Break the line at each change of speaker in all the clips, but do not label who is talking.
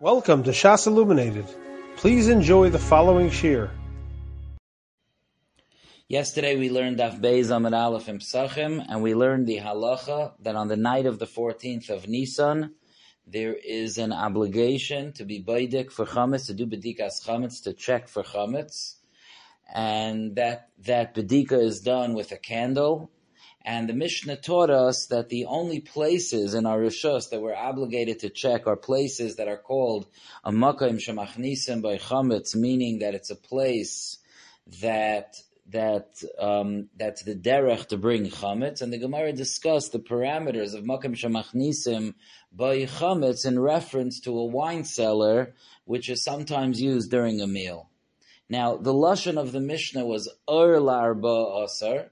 Welcome to Shas Illuminated. Please enjoy the following shir.
Yesterday we learned Daf Beis Amid Aleph in Psachim, and we learned the halacha that on the night of the 14th of Nisan, there is an obligation to be baidik for chametz, to do bedikas chametz, to check for chametz, and that that bedika is done with a candle. And the Mishnah taught us that the only places in our rishos that we're obligated to check are places that are called a makayim shemachnisim by chametz, meaning that it's a place that that um, that's the derech to bring chametz, and the Gemara discussed the parameters of makam shemachnisim by chametz in reference to a wine cellar, which is sometimes used during a meal. Now, the lashon of the Mishnah was ur larba asar,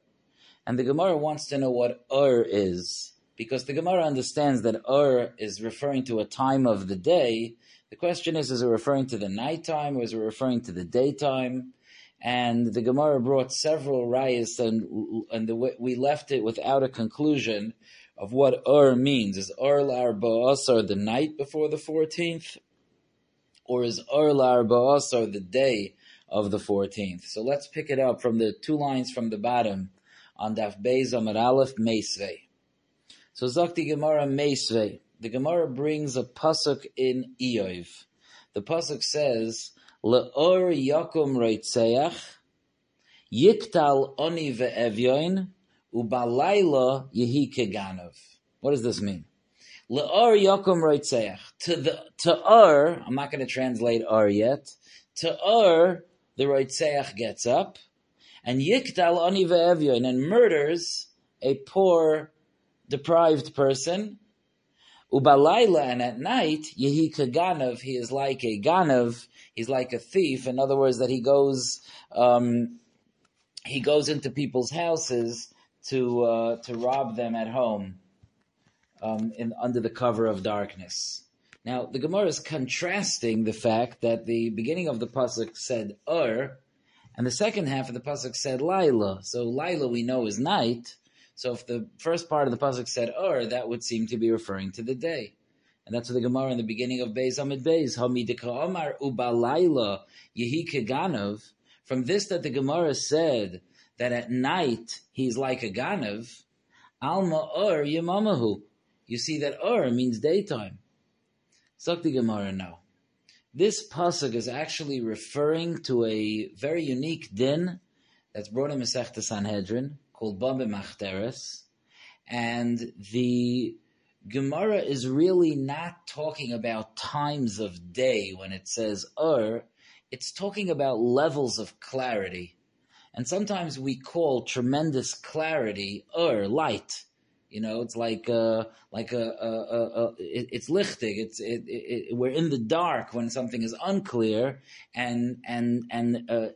and the Gemara wants to know what ur is, because the Gemara understands that ur is referring to a time of the day. The question is, is it referring to the nighttime or is it referring to the daytime? and the Gemara brought several rayas, and and the, we left it without a conclusion of what Ur means. Is Ur Lar Ba'asar the night before the fourteenth, or is Ur Lar Ba'asar the day of the fourteenth? So let's pick it up from the two lines from the bottom on Daf Beis Amar Aleph Meisvei. So Zakti Gemara Meisvei. The Gemara brings a pasuk in Iyov. The pasuk says. Le'or yakum reitzeach, yiktal oni ve'evyoin, ubalayla yehi keganov. What does this mean? Le'or yakum reitzeach. To the, to Ur, I'm not going to translate Ur yet, to Ur, the reitzeach gets up, and yiktal oni ve'evyoin, and murders a poor, deprived person, Ubalayla, and at night, Yehi Kaganav, he is like a Ganav, he's like a thief. In other words, that he goes, um, he goes into people's houses to uh, to rob them at home, um, in under the cover of darkness. Now, the Gemara is contrasting the fact that the beginning of the pasuk said Ur, and the second half of the pasuk said Laila. So Laila we know is night. So if the first part of the pasuk said Ur, that would seem to be referring to the day. And that's what the Gemara in the beginning of Beis Amid Beis, Hamidika Omar Ubalayla Yehi Keganov. From this that the Gemara said that at night he's like a Ganav, Alma Ur Yamamahu. You see that Ur means daytime. The Gemara now. This pasuk is actually referring to a very unique din that's brought in Masechta Sanhedrin called Baba Machteres, and the Gemara is really not talking about times of day when it says Ur, it's talking about levels of clarity. And sometimes we call tremendous clarity Ur, light. You know, it's like uh, like a, a, a, a it, it's lichtig. It's it, it, we're in the dark when something is unclear, and and and uh,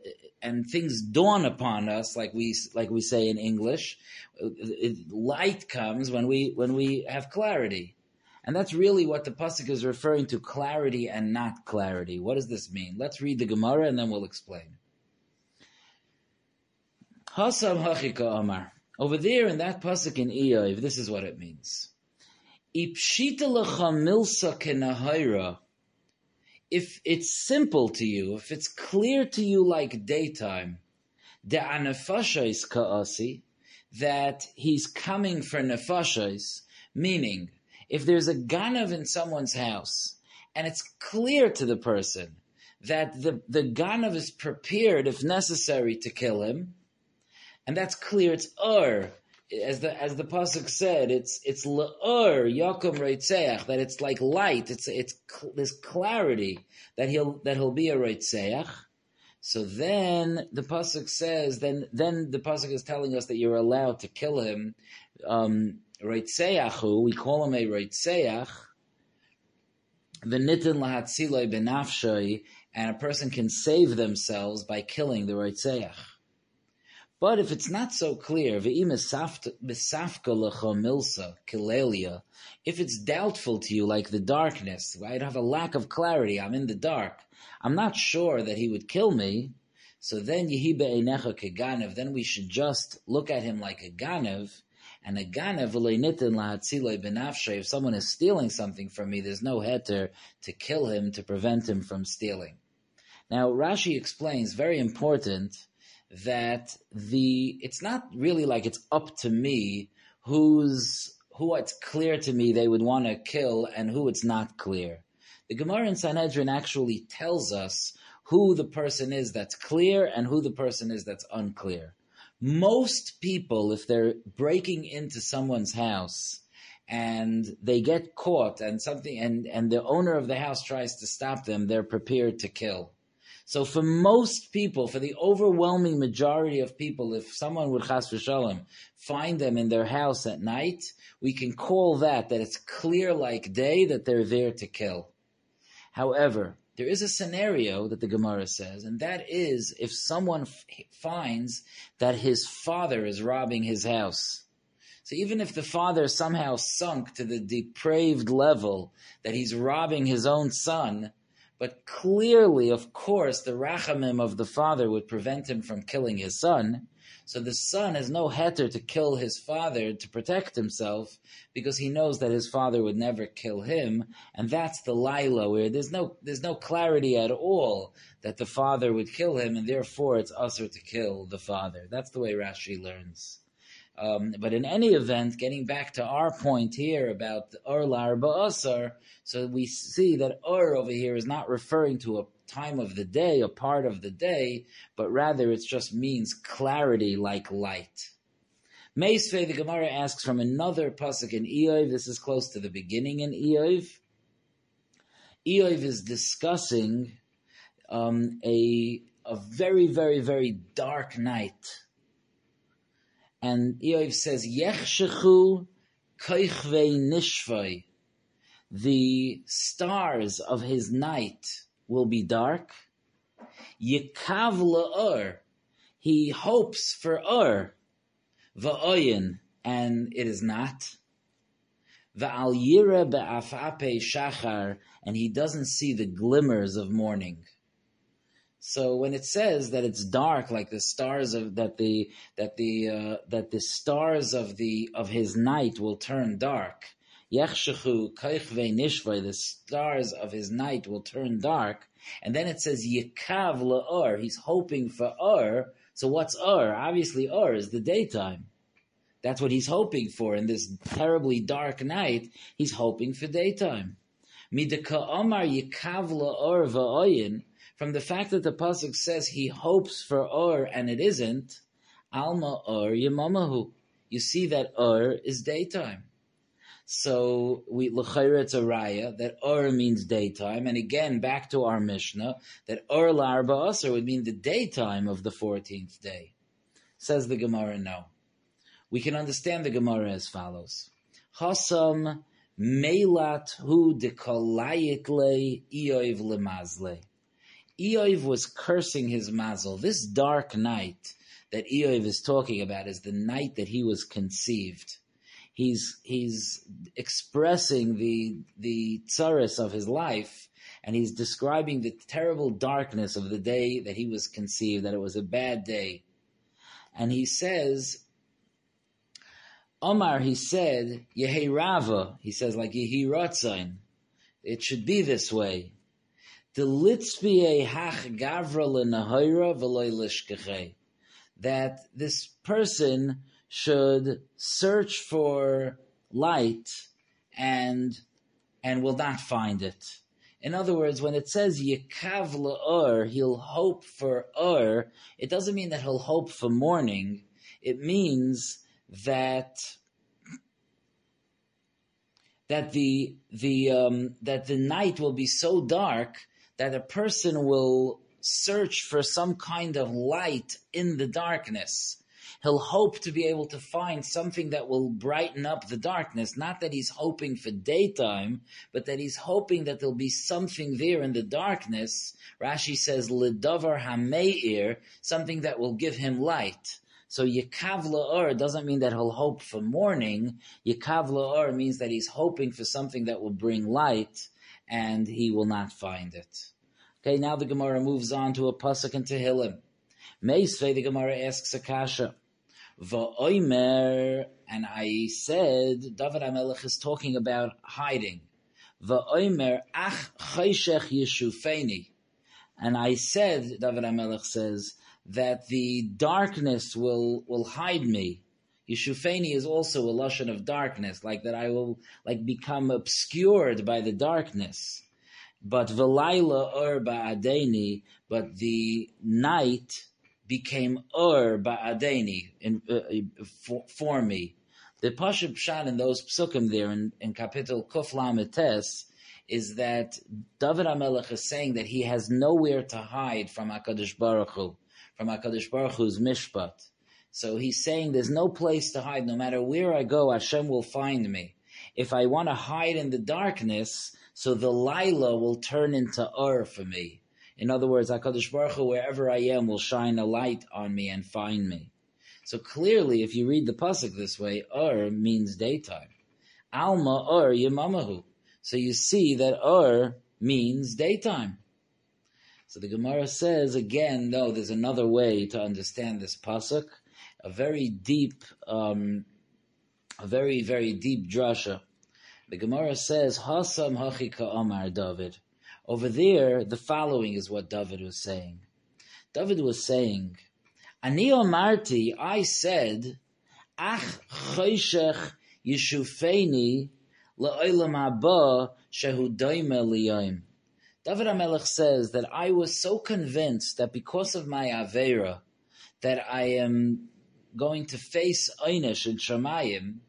and things dawn upon us, like we like we say in English. Uh, light comes when we when we have clarity, and that's really what the pasuk is referring to: clarity and not clarity. What does this mean? Let's read the Gemara and then we'll explain. Hasam hachika Amar. Over there in that pasuk in Iyov, this is what it means. If it's simple to you, if it's clear to you like daytime, anafashais kaasi, that he's coming for nefashais, meaning if there's a ganav in someone's house and it's clear to the person that the, the ganav is prepared, if necessary, to kill him, and that's clear. It's ur, as the as the pasuk said. It's it's le'ur yakum reitzeach. That it's like light. It's it's this clarity that he'll that he'll be a reitzeach. So then the pasuk says, then then the pasuk is telling us that you're allowed to kill him. Um, reitzeachu, we call him a reitzeach. V'nitin lahatziloi benafshay, and a person can save themselves by killing the reitzeach. But if it's not so clear, if it's doubtful to you, like the darkness, I'd have a lack of clarity, I'm in the dark, I'm not sure that he would kill me, so then then we should just look at him like a Ganev, And a benafshe, if someone is stealing something from me, there's no heter to kill him to prevent him from stealing. Now Rashi explains, very important, that the it's not really like it's up to me who's who it's clear to me they would want to kill and who it's not clear. The Gemara in Sanhedrin actually tells us who the person is that's clear and who the person is that's unclear. Most people, if they're breaking into someone's house and they get caught and something and, and the owner of the house tries to stop them, they're prepared to kill. So for most people, for the overwhelming majority of people, if someone would chas v'shalom find them in their house at night, we can call that that it's clear like day that they're there to kill. However, there is a scenario that the Gemara says, and that is if someone f- finds that his father is robbing his house. So even if the father somehow sunk to the depraved level that he's robbing his own son, but clearly, of course, the rachamim of the father would prevent him from killing his son. So the son has no heter to kill his father to protect himself because he knows that his father would never kill him, and that's the lila where there's no there's no clarity at all that the father would kill him, and therefore it's usher to kill the father. That's the way Rashi learns. Um, but in any event, getting back to our point here about Ur Larba Asar, so we see that Ur over here is not referring to a time of the day, a part of the day, but rather it just means clarity like light. Meisvei, the Gemara asks from another pasuk in Eov. This is close to the beginning in Eov. Eov is discussing um, a a very, very, very dark night and Eov says, Yechshechu koichvei nishvei. The stars of his night will be dark. Yikav la'ur. He hopes for ur. Va'oyin. And it is not. Va'al yira be'afape shachar. And he doesn't see the glimmers of morning. So when it says that it's dark, like the stars of that the that the uh, that the stars of the of his night will turn dark, Yechshechu kaichve nishvay, the stars of his night will turn dark, and then it says Yikav la'or, he's hoping for Ur. So what's Ur? Obviously Ur is the daytime. That's what he's hoping for in this terribly dark night. He's hoping for daytime. Midaka Omar Yikav la'or va'oyin from the fact that the pasuk says he hopes for or and it isn't, alma or yamamahu. You see that or is daytime. So we l'chayra it's a raya that or means daytime, and again back to our mishnah that or larba asr would mean the daytime of the fourteenth day. Says the Gemara, no. We can understand the Gemara as follows: Hasam meilat hu dekalayit le ioiv lemazle. Eov was cursing his mazel. This dark night that Eov is talking about is the night that he was conceived. He's he's expressing the the tsaris of his life, and he's describing the terrible darkness of the day that he was conceived. That it was a bad day, and he says. Omar, he said, Yehi Rava, he says like Yehi Ratzain. It should be this way. That this person should search for light and and will not find it. In other words, when it says yikav la'ur, he'll hope for or, it doesn't mean that he'll hope for morning. It means that that the the um, that the night will be so dark that a person will search for some kind of light in the darkness. He'll hope to be able to find something that will brighten up the darkness. Not that he's hoping for daytime, but that he's hoping that there'll be something there in the darkness. Rashi says, Lidavar Hameir, something that will give him light. So Yikav La'or doesn't mean that he'll hope for morning. Yikav La'or means that he's hoping for something that will bring light and he will not find it. Okay, now the Gemara moves on to a pasuk in Tehillim. Meisvei, the Gemara asks Akasha. kasha. Va'oimer, and I said, David HaMelech is talking about hiding. Va'oimer, ach chayshech yeshufeni. And I said, David HaMelech says, that the darkness will, will hide me. Yeshufeni is also a lashon of darkness, like that I will like become obscured by the darkness. But v'layla ur ba'adeni, but the night became ur ba'adeni in, uh, for, for me. The Pashup Pshat in those psukim there in, in Kapitel Kuf Lametes is that David HaMelech is saying that he has nowhere to hide from HaKadosh Baruch Hu, from HaKadosh Baruch Hu's mishpat. So he's saying there's no place to hide. No matter where I go, Hashem will find me. If I want to hide in the darkness, so the Lila will turn into Ur for me. In other words, HaKadosh Baruch Hu, wherever I am, will shine a light on me and find me. So clearly, if you read the pasuk this way, Ur means daytime. Alma Ur Yemamahu. So you see that Ur means daytime. So the Gemara says again, no, there's another way to understand this pasuk, a very deep, um, a very very deep drasha. The Gemara says, Hasam Hachika Amar David. Over there, the following is what David was saying. David was saying, Ani Omarti, I said, Ach Choshech Yeshufeni La'olam Haba Shehu Doime Liyayim. David HaMelech says that I was so convinced that because of my Avera, that I am going to face Einish and Shemayim,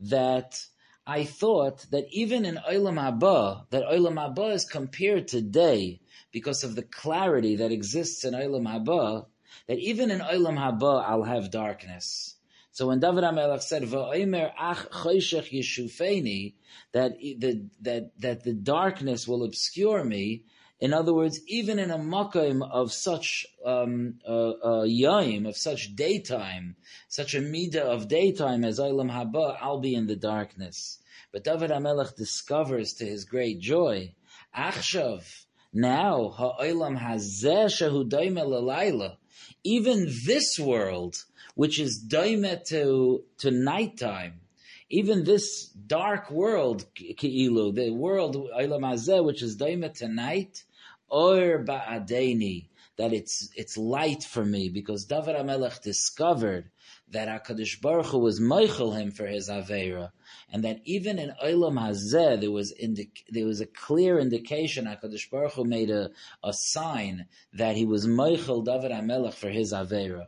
that I thought that even in Olam Haba, that Olam Haba is compared to day because of the clarity that exists in Olam Haba, that even in Olam Haba I'll have darkness. So when David HaMelech said, "Va'omer ach choshech yeshufeni," that the that that the darkness will obscure me. In other words, even in a makom of such um, uh, uh, yaim, of such daytime, such a midah of daytime as Olam Haba, I'll be in the darkness. But David HaMelech discovers to his great joy, Achshav, now ha'olam hazeh shehu doime even this world, which is daime to to nighttime, even this dark world, ki'ilu, the world olam hazeh, which is daime to night, or ba'adeni, that it's it's light for me because David HaMelech discovered that Hakadosh Baruch Hu was meichel him for his avera, and that even in Olam Hazeh there was indic- there was a clear indication Hakadosh Baruch Hu made a, a sign that he was meichel David HaMelech for his avera.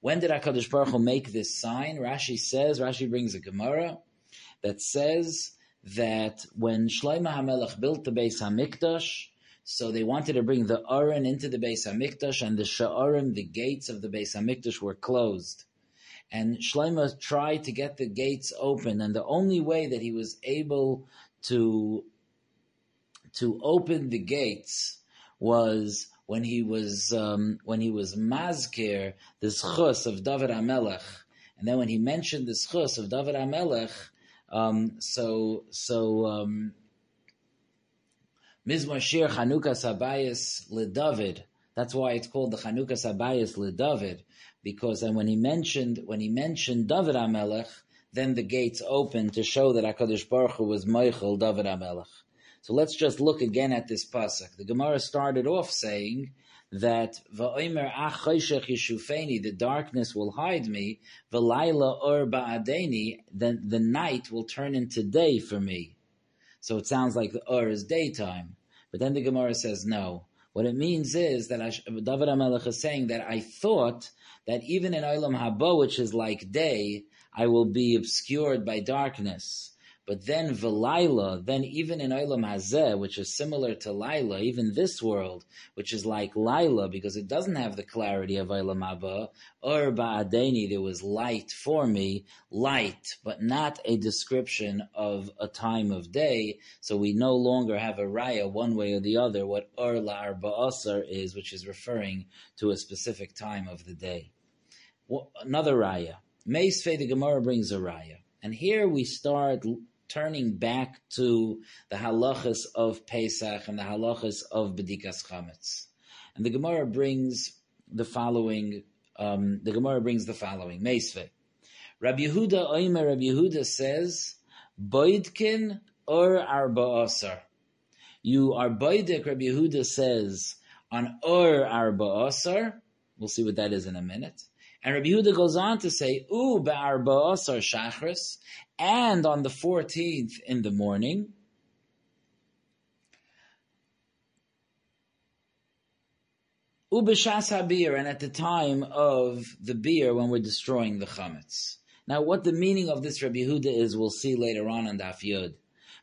When did Hakadosh Baruch Hu make this sign? Rashi says Rashi brings a Gemara that says that when Shlomo HaMelech built the Beis Hamikdash. So they wanted to bring the Aron into the Beis Hamikdash, and the Sha'arim, the gates of the Beis Hamikdash, were closed. And Shlomo tried to get the gates open, and the only way that he was able to to open the gates was when he was um, when he was mazkir the schus of David Amelech, and then when he mentioned the schus of David Amelech, um, so so. Um, Mizmor Shir Chanukah Sabayis LeDavid. That's why it's called the Chanukah Sabayis LeDavid, because then when he mentioned when he mentioned David Amelech, then the gates opened to show that Hakadosh Baruch Hu was meichel David Amelech. So let's just look again at this pasuk. The Gemara started off saying that Va'omer ach choshech yeshufeni, the darkness will hide me. V'layla or ba'adeni, then the night will turn into day for me. So it sounds like the Ur is daytime. But then the Gemara says no. What it means is that David HaMelech is saying that I thought that even in Olam Haba, which is like day, I will be obscured by darkness. But then Velaila, then even in Olam Hazeh, which is similar to Laila, even this world, which is like Laila, because it doesn't have the clarity of Olam Haba, or Ba'adeni, there was light for me, light, but not a description of a time of day, so we no longer have a raya one way or the other, what Ur Ba'asar is, which is referring to a specific time of the day. Another raya. Meisfei the Gemara brings a raya. And here we start turning back to the halachas of Pesach and the halachas of Bedikas Chametz. And the Gemara brings the following um, the Gemara brings the following: Meisve. Rabbi Yehuda Oimer Rabbi Yehuda says, Boidkin or arba asar. You are boidik, Rabbi Yehuda says, on or arba asar. We'll see what that is in a minute. And Rabbi Yehuda goes on to say, U ba'arba asar shachris, and on the 14th in the morning, Ubishas habir, and at the time of the beer when we're destroying the chametz. Now, what the meaning of this Rabbi Yehuda is, we'll see later on in Daf Yud.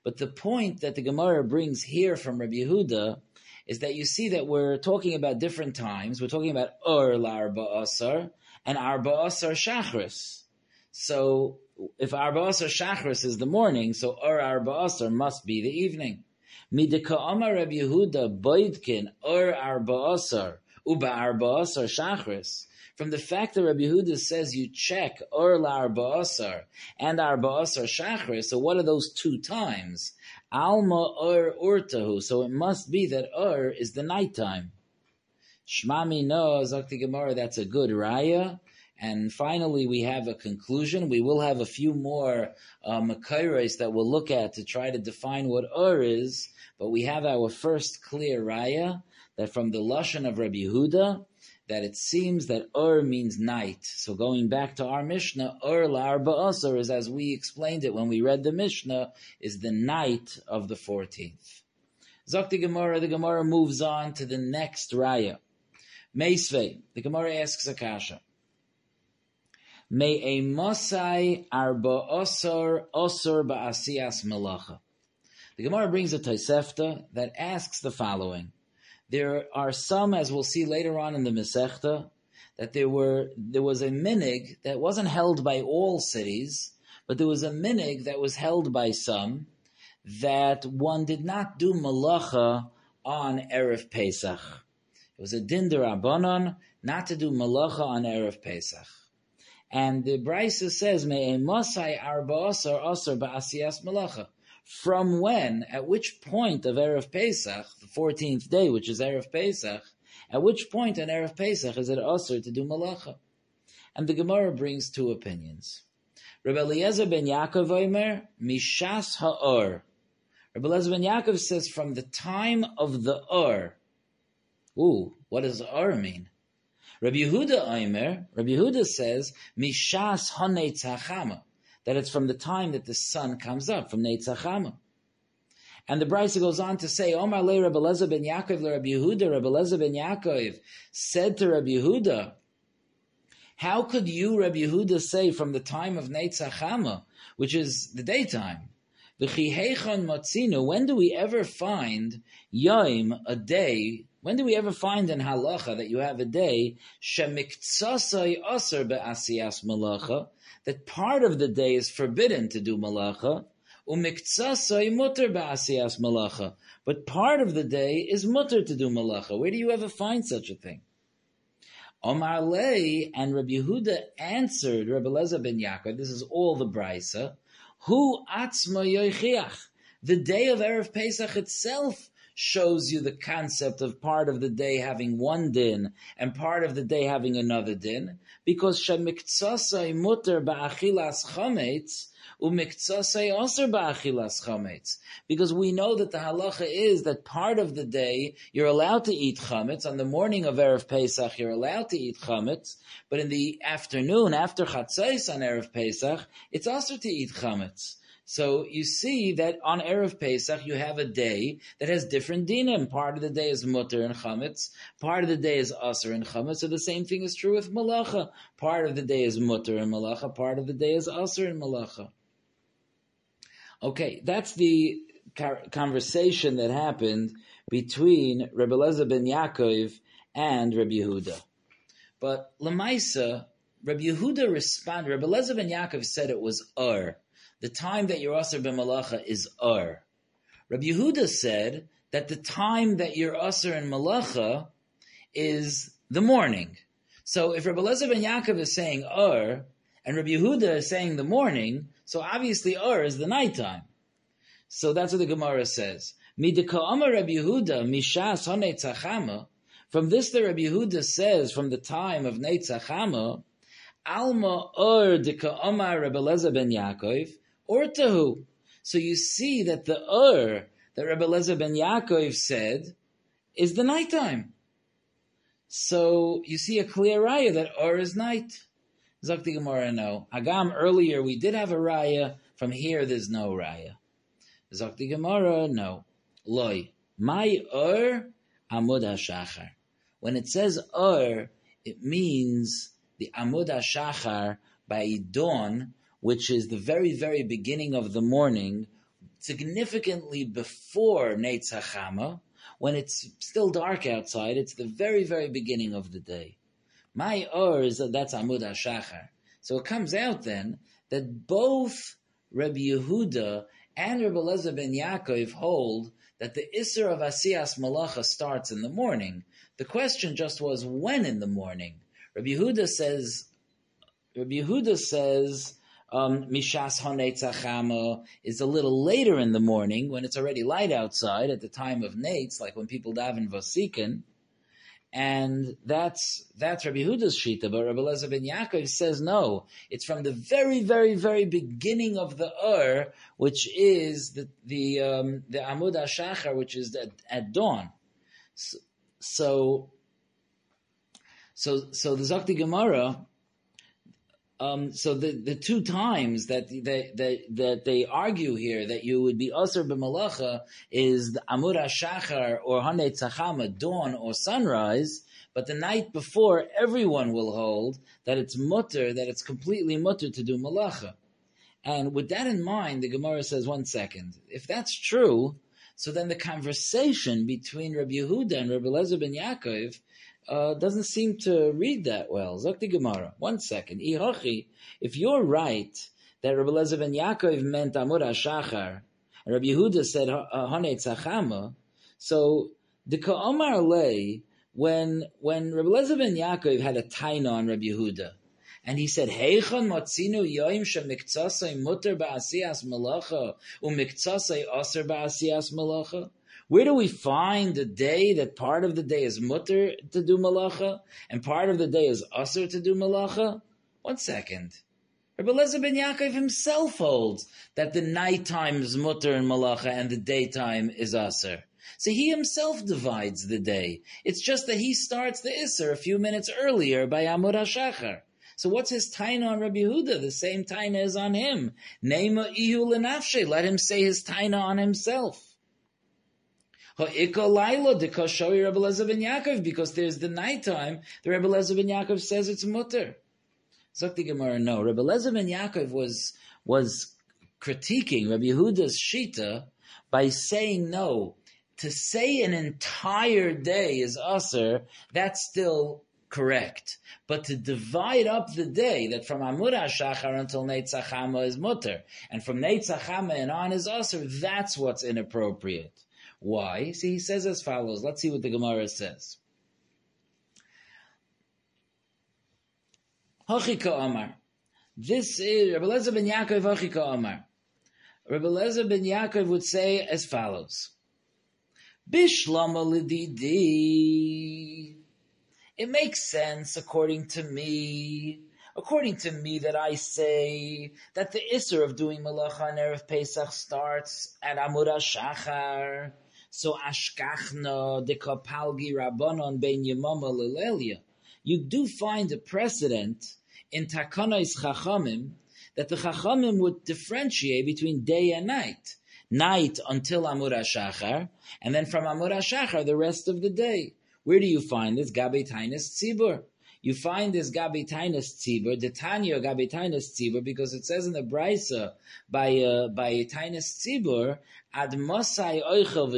But the point that the Gemara brings here from Rabbi Yehuda is that you see that we're talking about different times. We're talking about Ur Larba Asar and Arba Asar Shachris. So, if Arba Asar Shachris is the morning, so Ur Arba Asar must be the evening. Midika Amar Rabbi Yehuda Boidkin Ur Arba Asar Uba Arba Asar Shachris. From the fact that Rabbi Yehuda says you check Ur Arba Asar and Arba Asar Shachris, so what are those two times? Alma Ur Urtahu. So it must be that Ur is the nighttime. Shmami no Zakti Gemara, that's a good raya. And finally, we have a conclusion. We will have a few more uh, that we'll look at to try to define what Ur is, but we have our first clear raya that from the Lashon of Rabbi Yehuda, that it seems that Ur means night. So going back to our Mishnah, Ur la'arba asar is as we explained it when we read the Mishnah, is the night of the 14th. Zakti Gemara, the Gemara moves on to the next raya. Meisvei, the Gemara asks Akasha. May a Mosai arba osor osor ba'asiyas malacha. The Gemara brings a Tosefta that asks the following. There are some, as we'll see later on in the Masechta, that there were there was a minig that wasn't held by all cities, but there was a minig that was held by some that one did not do malacha on erev Pesach. It was a din derabanan not to do malacha on erev Pesach. And the Brisa says, "May a masai arba asar asar ba'asiyas malacha." From when, at which point of Erev Pesach, the 14th day, which is Erev Pesach, at which point in Erev Pesach is it also to do malacha? And the Gemara brings two opinions. Rabbi Eliezer ben Yaakov Omer, Mishas Ha'or. Rabbi Eliezer ben Yaakov says from the time of the Ur. Ooh, what does Ur mean? Rabbi Yehuda Omer, Rabbi Yehuda says, Mishas Hanetz Hachama that it's from the time that the sun comes up, from Neitzachama. And the Brisa goes on to say, Omar le Rabbi Lezer ben Yaakov le Rabbi Yehuda, Rabbi Lezer ben Yaakov said to Rabbi Yehuda, how could you, Rabbi Yehuda, say from the time of Neitzachama, which is the daytime, when do we ever find Yom, a day, when do we ever find in halacha that you have a day, shemiktsasai aser be'asiyas malacha, that part of the day is forbidden to do malacha, umiktsasai mutter ba'asiyas malacha, but part of the day is mutter to do malacha. Where do you ever find such a thing? Omar Lei and Rabbi Yehuda answered Rabbi Lezer ben Yaakov, this is all the brisa, who atzma yoichiach, the day of Erev Pesach itself shows you the concept of part of the day having one din and part of the day having another din, because shemiktsasai mutter ba'achilas chametz umiktsasai aser ba'achilas chametz. Because we know that the halacha is that part of the day you're allowed to eat chametz. On the morning of Erev Pesach, you're allowed to eat chametz, but in the afternoon, after chatzais on Erev Pesach, it's also to eat chametz. So you see that on Erev Pesach you have a day that has different dinim. Part of the day is mutter and chametz. Part of the day is aser and chametz. So the same thing is true with malacha. Part of the day is mutter and malacha. Part of the day is aser and malacha. Okay, that's the conversation that happened between Rabbi Lezer ben Yaakov and Rabbi Yehuda. But Lamaisa, Rabbi Yehuda responded, Rabbi Lezer ben Yaakov said it was Ur the time that you're Asr b'malacha is Ur. Rabbi Yehuda said that the time that you're Asr in Malacha is the morning. So if Rabbi Lezer ben Yaakov is saying Ur, and Rabbi Yehuda is saying the morning, so obviously Ur is the nighttime. So that's what the Gemara says. Rabbi From this, the Rabbi Yehuda says, from the time of Neitzachama, Alma Dika Omar Rebbe Lezer ben Yaakov, Urtahu. So you see that the Ur that Rebbe Lezer ben Yaakov said is the nighttime. So you see a clear raya that Ur is night. Zakti Gemara, no. Agam, earlier we did have a raya. From here, there's no raya. Zakti Gemara, no. Loi. My Ur, Amud HaShachar. When it says Ur, it means the Amud HaShachar by dawn, which is the very, very beginning of the morning, significantly before Neitz HaChama, when it's still dark outside, it's the very, very beginning of the day. My Ur is that that's Amud HaShachar. So it comes out then that both Rabbi Yehuda and Rabbi Lezer ben Yaakov hold that the Isser of Asiyas Malacha starts in the morning. The question just was when in the morning. Rabbi Yehuda says, Rabbi Yehuda says, um, Mishas Hanetzachama is a little later in the morning when it's already light outside at the time of Nates, like when people daven Vasikin. And that's that's Rabbi Huda's shita, but Rabbi Lezer ben Yaakov says no. It's from the very, very, very beginning of the Ur, which is the the um, the Amud Hashachar, which is at, at dawn. So, so, so, so the Zakti Gemara. Um, so the, the two times that they, that, that they argue here that you would be Asr b'malacha is the Amur Shachar or Hane Tzachama, dawn or sunrise, but the night before everyone will hold that it's mutter, that it's completely mutter to do malacha. And with that in mind, the Gemara says, one second, if that's true, so then the conversation between Rabbi Yehuda and Rabbi Lezer ben Yaakov uh, doesn't seem to read that well. Zakti Gemara. One second. Ihachi, if you're right that Rabbi Lezer ben Yaakov meant Amur HaShachar, and Rabbi Yehuda said Hane Tzachama, so the Ka'omar lay, when, when Rabbi Lezer ben Yaakov had a taina on Rabbi Yehuda, and he said, Heichon motzinu yoim shemiktsasei mutter ba'asiyas malacha, umiktsasei aser ba'asiyas malacha? Where do we find the day that part of the day is mutter to do malacha and part of the day is usr to do malacha? One second. Rabbi Lezer ben Yaakov himself holds that the nighttime is mutter and malacha and the daytime is usr. So he himself divides the day. It's just that he starts the isser a few minutes earlier by Amud HaShachar. So what's his taina on Rabbi Yehuda? The same taina is on him. Neima ihu lenafshe. Let him say his taina on himself. Ha'ika laila dekashari Rebbe Lezer ben Yaakov, because there's the nighttime, the Rebbe Lezer ben Yaakov says it's mutter. Zakti Gemara, no. Rebbe Lezer ben Yaakov was, was critiquing Rabbi Yehuda's shita by saying no. To say an entire day is usher, that's still correct. But to divide up the day, that from Amud HaShachar until Neitzachama is mutter, and from Neitzachama and on is usher, that's what's inappropriate. Why? See, he says as follows. Let's see what the Gemara says. Hachika Amar. This is Rabbi Lezer ben Yaakov Hachika Amar. Rabbi Lezer ben Yaakov would say as follows. Bishlama lididi. It makes sense according to me according to me that I say that the Isser of doing Malacha and Erev Pesach starts at Amud Shachar. So ashkachna de kapalgi rabbanon ben yemama. You do find a precedent in takanais chachamim that the chachamim would differentiate between day and night. Night until Amur Shachar, and then from Amur Shachar the rest of the day. Where do you find this? Gabe Tainus Tzibur. You find this Gabi Tainus Tzibur, the Tanya Gabi Tainus Tzibur, because it says in the Brisa by uh, by Tainus Tzibur, Ad Mosai Oichel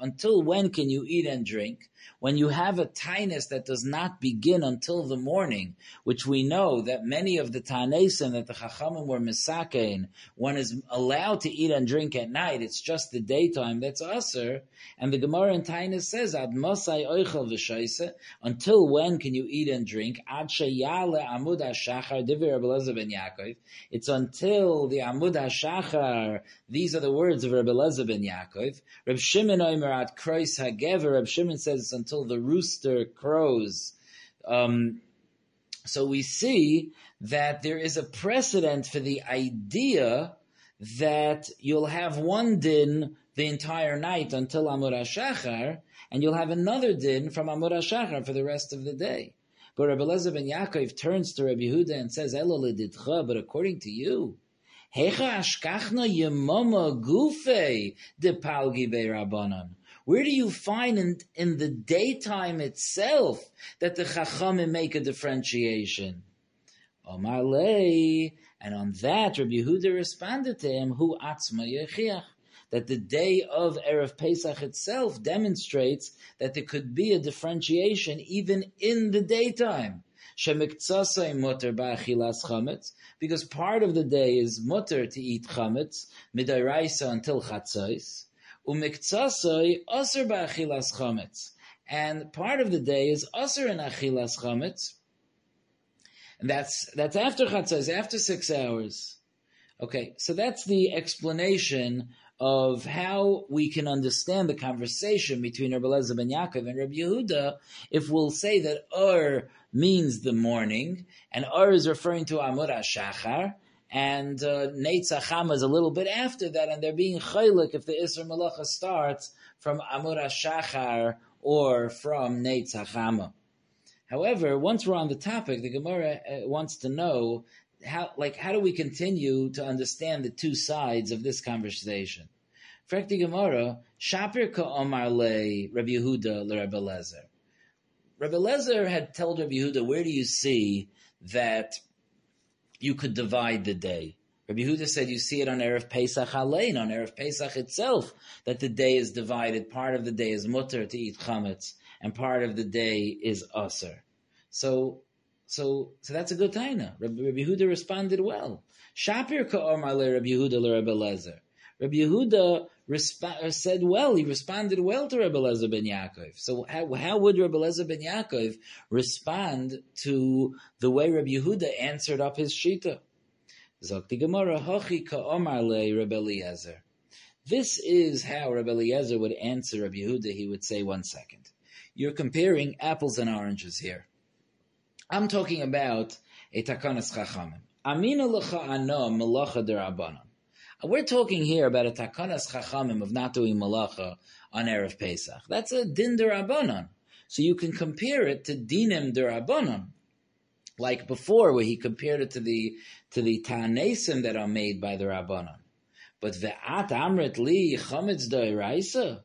until when can you eat and drink? When you have a tainus that does not begin until the morning, which we know that many of the tanesim that the chachamim were misakein, one is allowed to eat and drink at night. It's just the daytime that's usher. And the Gemara in tainus says, "Ad mosai oichel v'shoise." Until when can you eat and drink? Ad sheyale amud hashachar divir ben Yaakov. It's until the amud hashachar. These are the words of Rabbi Lezer ben Yaakov. Reb Shimon Omer at Kreis Hagever. Reb Shimon says until the rooster crows. Um, so we see that there is a precedent for the idea that you'll have one din the entire night until Amur HaShachar, and you'll have another din from Amur HaShachar for the rest of the day. But Rabbi Lezer ben Yaakov turns to Rabbi Yehuda and says, Elo but according to you, Hecha ashkachna yemama gufe de palgi. Where do you find in, in the daytime itself that the chachamim make a differentiation? Omar lei, and on that Rabbi Yehuda responded to him, Hu atzma yechiach that the day of Erev Pesach itself demonstrates that there could be a differentiation even in the daytime. Because part of the day is mutter to eat chametz, midaraisa until chatzais, umiktsasai aser ba'achilas chametz. And part of the day is aser in achilas chametz, and that's, that's after chatzais, after six hours. Okay, so that's the explanation of how we can understand the conversation between Rabbi Lezer ben Yaakov and Rabbi Yehuda if we'll say that Ur means the morning, and Ur is referring to Amur HaShachar, and uh, Neitz is a little bit after that, and they're being chaylik if the Isra Malacha starts from Amur HaShachar or from Neitz HaChama. However, once we're on the topic, the Gemara uh, wants to know how, like, how do we continue to understand the two sides of this conversation? Frekti Gemara, Shapir ka Omar le Rabbi Yehuda le Rabbi Lezer. Rabbi Lezer had told Rabbi Yehuda, where do you see that you could divide the day? Rabbi Huda said you see it on Erev Pesach Halein, on Erev Pesach itself, that the day is divided. Part of the day is mutter to eat chametz, and part of the day is aser. So so, so that's a good taina. Rabbi, Rabbi Yehuda responded well. Shapir ka'omar le Rabbi Yehuda le Rabbi Lezer. Rabbi Yehuda resp- uh, said well. He responded well to Rabbi Lezer ben Yaakov. So how, how would Rabbi Lezer ben Yaakov respond to the way Rabbi Yehuda answered up his shita? Zokti Gemara hachi ka'omar le Rabbi Eliezer. This is how Rabbi Eliezer would answer Rabbi Yehuda. He would say, one second. You're comparing apples and oranges here. I'm talking about a takanas chachamim. Amina lecha ano malacha derabanan. We're talking here about a takanas chachamim of not doing malacha on erev Pesach. That's a din derabanan. So you can compare it to dinim derabanan, like before, where he compared it to the to the tanesim that are made by the rabbanan. But ve'at amrit li chametz doiraisa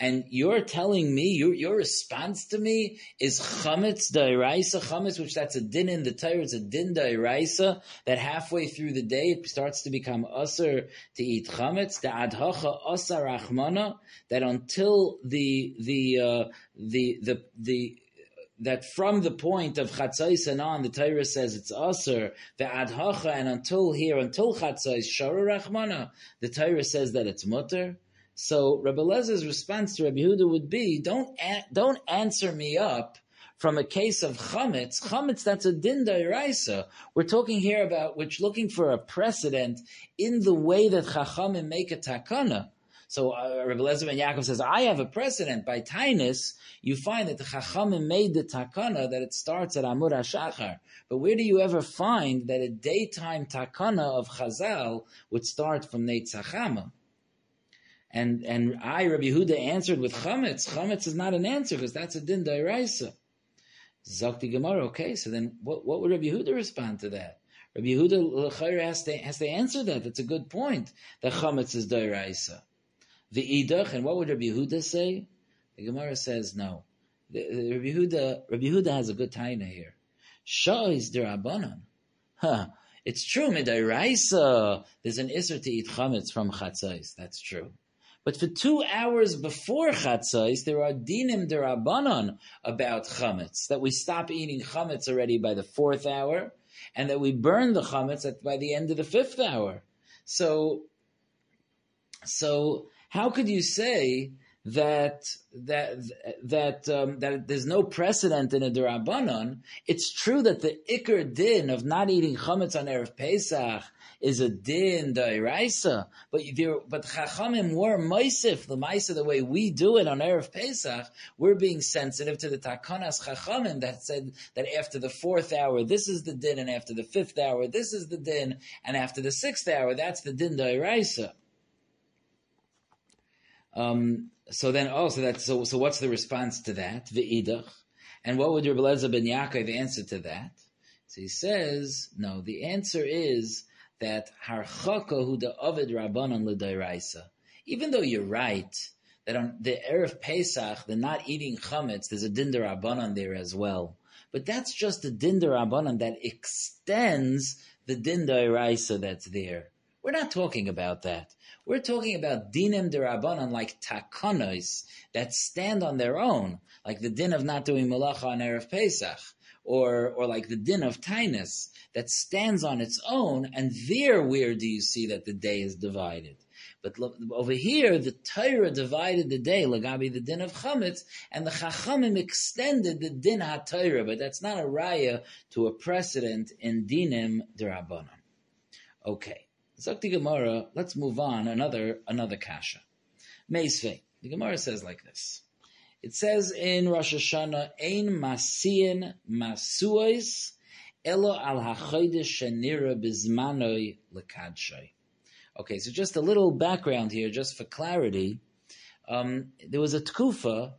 and you're telling me your your response to me is chametz dairaisa chametz, which that's a din in the Torah. It's a din dairaisa that halfway through the day it starts to become usher to eat chametz. The adhacha asa rachmana that until the the uh, the the the that from the point of chatzais and on, the Torah says it's aser the adhacha, and until here, until chatzais shara rachmana, the Torah says that it's mutter. So Rabbi Lezer's response to Rabbi Yehuda would be, don't, a- don't answer me up from a case of chametz. Chametz, that's a din dairaisa. We're talking here about, which looking for a precedent in the way that chachamim make a takana. So uh, Rabbi Lezer ben Yaakov says, I have a precedent. By Tainus, you find that the Chachamim made the takana that it starts at Amur HaShachar. But where do you ever find that a daytime takana of Chazal would start from Neitz HaChama? And and I, Rabbi Yehuda, answered with chametz. Chametz is not an answer because that's a din dairaisa. Zakti Gemara. Okay, so then what, what would Rabbi Yehuda respond to that? Rabbi Yehuda has to has to answer that. That's a good point. That chametz is dairaisa. The idach, and what would Rabbi Yehuda say? The Gemara says no. The, the Rabbi Yehuda, Rabbi Yehuda has a good taina here. Shah is derabanan. Huh. It's true, midairaisa. There's an isser to eat chametz from chatzais. That's true. But for two hours before chatzais, there are dinim derabanan about chametz that we stop eating chametz already by the fourth hour, and that we burn the chametz at, by the end of the fifth hour. So, so how could you say that that that um, that there's no precedent in a derabanan. It's true that the ikr din of not eating chametz on erev Pesach is a din dairaisa, but but chachamim were meisif the meisa the way we do it on erev Pesach. We're being sensitive to the takanas chachamim that said that after the fourth hour this is the din, and after the fifth hour this is the din, and after the sixth hour that's the din dairaisa. Um, so then, oh, so that's so. So what's the response to that? The Ve'idach, and what would Rabbi Lezer ben Yaakov answer to that? So he says, no. The answer is that harchaka hu the ovid rabbanon l'dairaisa. Even though you're right that on the erev Pesach, the not eating chametz, there's a dinder rabbanon there as well. But that's just a dinder rabbanon that extends the dinder raisa that's there. We're not talking about that. We're talking about dinim derabanan, like takonos that stand on their own, like the din of not doing malacha on erev Pesach, or or like the din of tainus that stands on its own. And there, where do you see that the day is divided? But look, over here, the Torah divided the day, lagabi the din of chametz, and the chachamim extended the din ha-Torah, but that's not a raya to a precedent in dinim derabanan. Okay. Zakti Gemara, let's move on. Another another kasha. Meisvei. The Gemara says like this. It says in Rosh Hashanah, Ein masiin masuos elo al hachodesh shenira bizmanoi lekadshay. Okay, so just a little background here, just for clarity. Um, there was a tkufa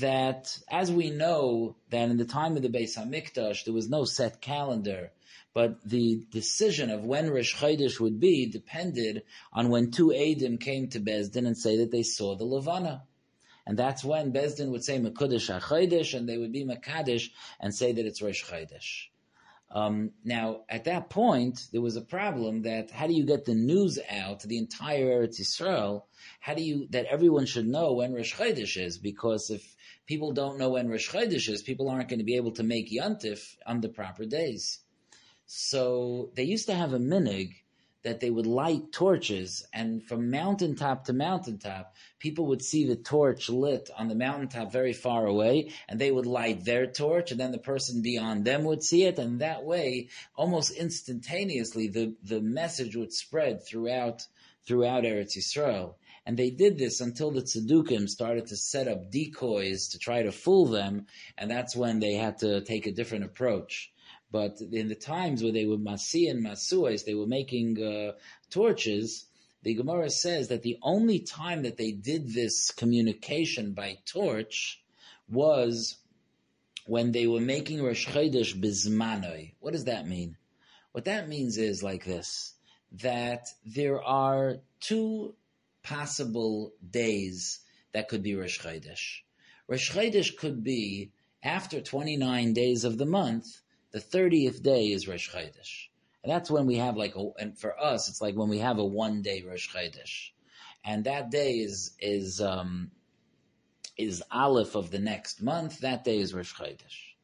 that, as we know, that in the time of the Beis Hamikdash, there was no set calendar but the decision of when Rosh Chodesh would be depended on when two Adim came to Bezdin and say that they saw the Levana. And that's when Bezdin would say Mekudesh HaChodesh and they would be Mekadesh and say that it's Rosh Chodesh. Um, now, at that point, there was a problem that how do you get the news out to the entire Eretz Yisrael? How do you, that everyone should know when Rosh Chodesh is? Because if people don't know when Rosh Chodesh is, people aren't going to be able to make Yontif on the proper days. So they used to have a minhag that they would light torches, and from mountaintop to mountaintop, people would see the torch lit on the mountaintop very far away, and they would light their torch, and then the person beyond them would see it, and that way, almost instantaneously, the, the message would spread throughout throughout Eretz Yisrael. And they did this until the Tzedukim started to set up decoys to try to fool them, and that's when they had to take a different approach. But in the times where they were masi and masuas, they were making uh, torches. The Gemara says that the only time that they did this communication by torch was when they were making Rosh Chodesh bizmanoi. What does that mean? What that means is like this: that there are two possible days that could be Rosh Chodesh. Rosh Chodesh could be after 29 days of the month, the 30th day is Rosh Chodesh. And that's when we have like, a, and for us, it's like when we have a one day Rosh Chodesh. And that day is, is, um, is Aleph of the next month. That day is Rosh Chodesh.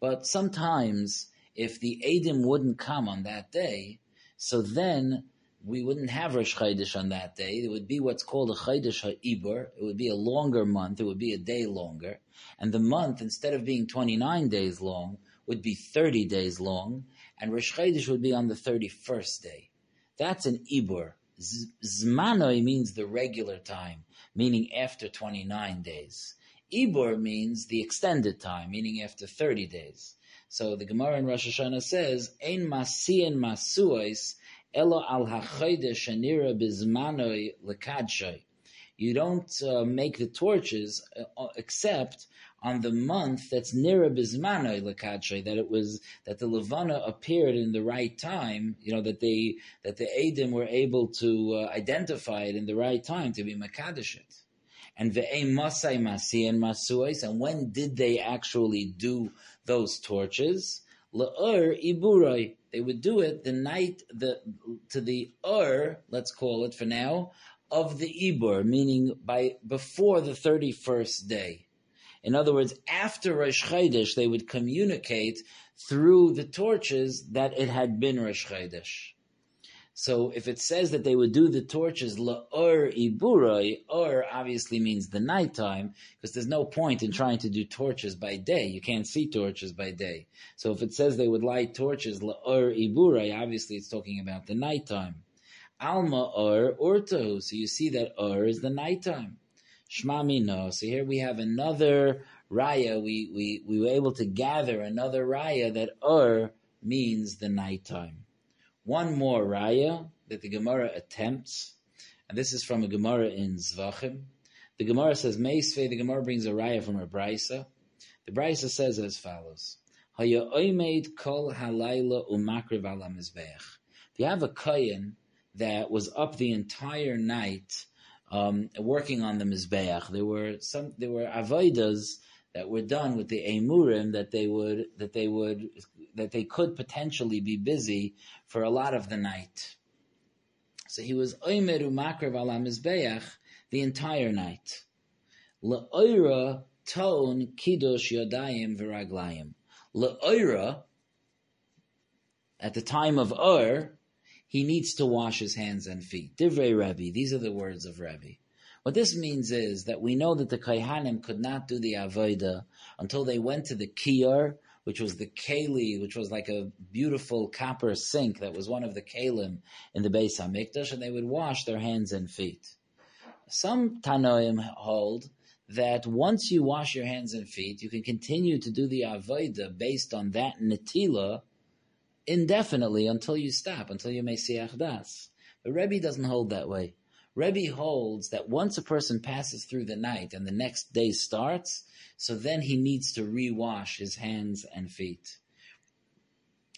But sometimes, if the Adim wouldn't come on that day, so then we wouldn't have Rosh Chodesh on that day. It would be what's called a Chodesh HaIbur. It would be a longer month. It would be a day longer. And the month, instead of being 29 days long, would be 30 days long, and Rosh Chodesh would be on the 31st day. That's an Ibur. Zmanoi means the regular time, meaning after 29 days. Ibur means the extended time, meaning after 30 days. So the Gemara in Rosh Hashanah says, Ein masiyan masuos elo al hachodesh anira bizmanoi lekadshay. You don't uh, make the torches uh, except on the month that's nira bismano lekadshe, that it was that the levana appeared in the right time. You know that they that the edim were able to uh, identify it in the right time to be makadeshit. And ve'em masai masi and masuais. And when did they actually do those torches? La'ur iburai. They would do it the night the to the ur. Let's call it for now of the ibur, meaning by before the thirty first day. In other words, after Rosh Chodesh, they would communicate through the torches that it had been Rosh Chodesh. So if it says that they would do the torches la'or iburai, or obviously means the nighttime, because there's no point in trying to do torches by day. You can't see torches by day. So if it says they would light torches la'or iburai, obviously it's talking about the nighttime. Alma or urtahu. So you see that or is the nighttime. Shmami no. So here we have another raya. We, we, we were able to gather another raya that or means the nighttime one more raya that the Gemara attempts, and this is from a Gemara in Zvachim. The Gemara says, Meisve, the Gemara brings a raya from a Brisa. The Brisa says as follows. If you have a kohen that was up the entire night um, working on the mizbeach, there were some, there were avodas that were done with the emurim that they would that they would that they could potentially be busy for a lot of the night. So he was oimeru makrev ala mizbeach the entire night. Le'oira ton kiddush yodayim v'raglayim. Le'oira, at the time of Ur, he needs to wash his hands and feet. Divrei Rebbe, these are the words of Rebbe. What this means is that we know that the Kaihanim could not do the Avodah until they went to the Kiyar, which was the Keli, which was like a beautiful copper sink that was one of the Kalim in the Beis HaMikdash, and they would wash their hands and feet. Some Tanoim hold that once you wash your hands and feet, you can continue to do the Avodah based on that Netila indefinitely until you stop, until you may see Achdas. But Rebbe doesn't hold that way. Rebbe holds that once a person passes through the night and the next day starts, so then he needs to rewash his hands and feet.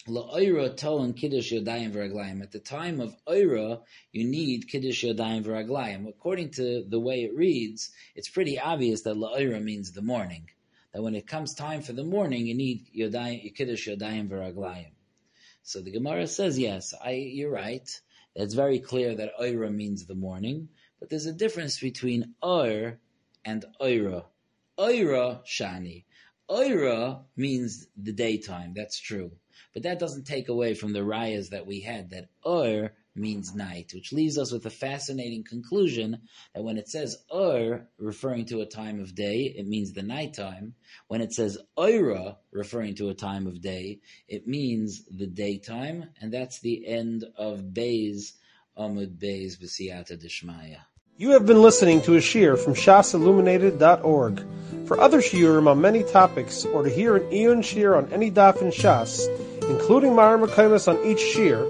La oiratoh and kiddush yodaiim veraglayim. At the time of Oira, you need Kiddush Yodayim V'Raglayim. According to the way it reads, it's pretty obvious that La'oira means the morning. That when it comes time for the morning, you need Yodayim, Kiddush Yodayim V'Raglayim. So the Gemara says, yes, I, you're right. It's very clear that Oira means the morning, but there's a difference between Oir and Oira. Oira Shani. Oira means the daytime, that's true. But that doesn't take away from the rayas that we had, that Oir means night, which leaves us with a fascinating conclusion that when it says Ur, referring to a time of day, it means the nighttime. When it says Oira, referring to a time of day, it means the daytime, and that's the end of Beis, Amud Beis, B'siyata Dishmaya.
You have been listening to a shiur from shasilluminated.org. For other shiurim on many topics, or to hear an iyun shiur on any daf in Shas, including mareh mekomos on each shiur,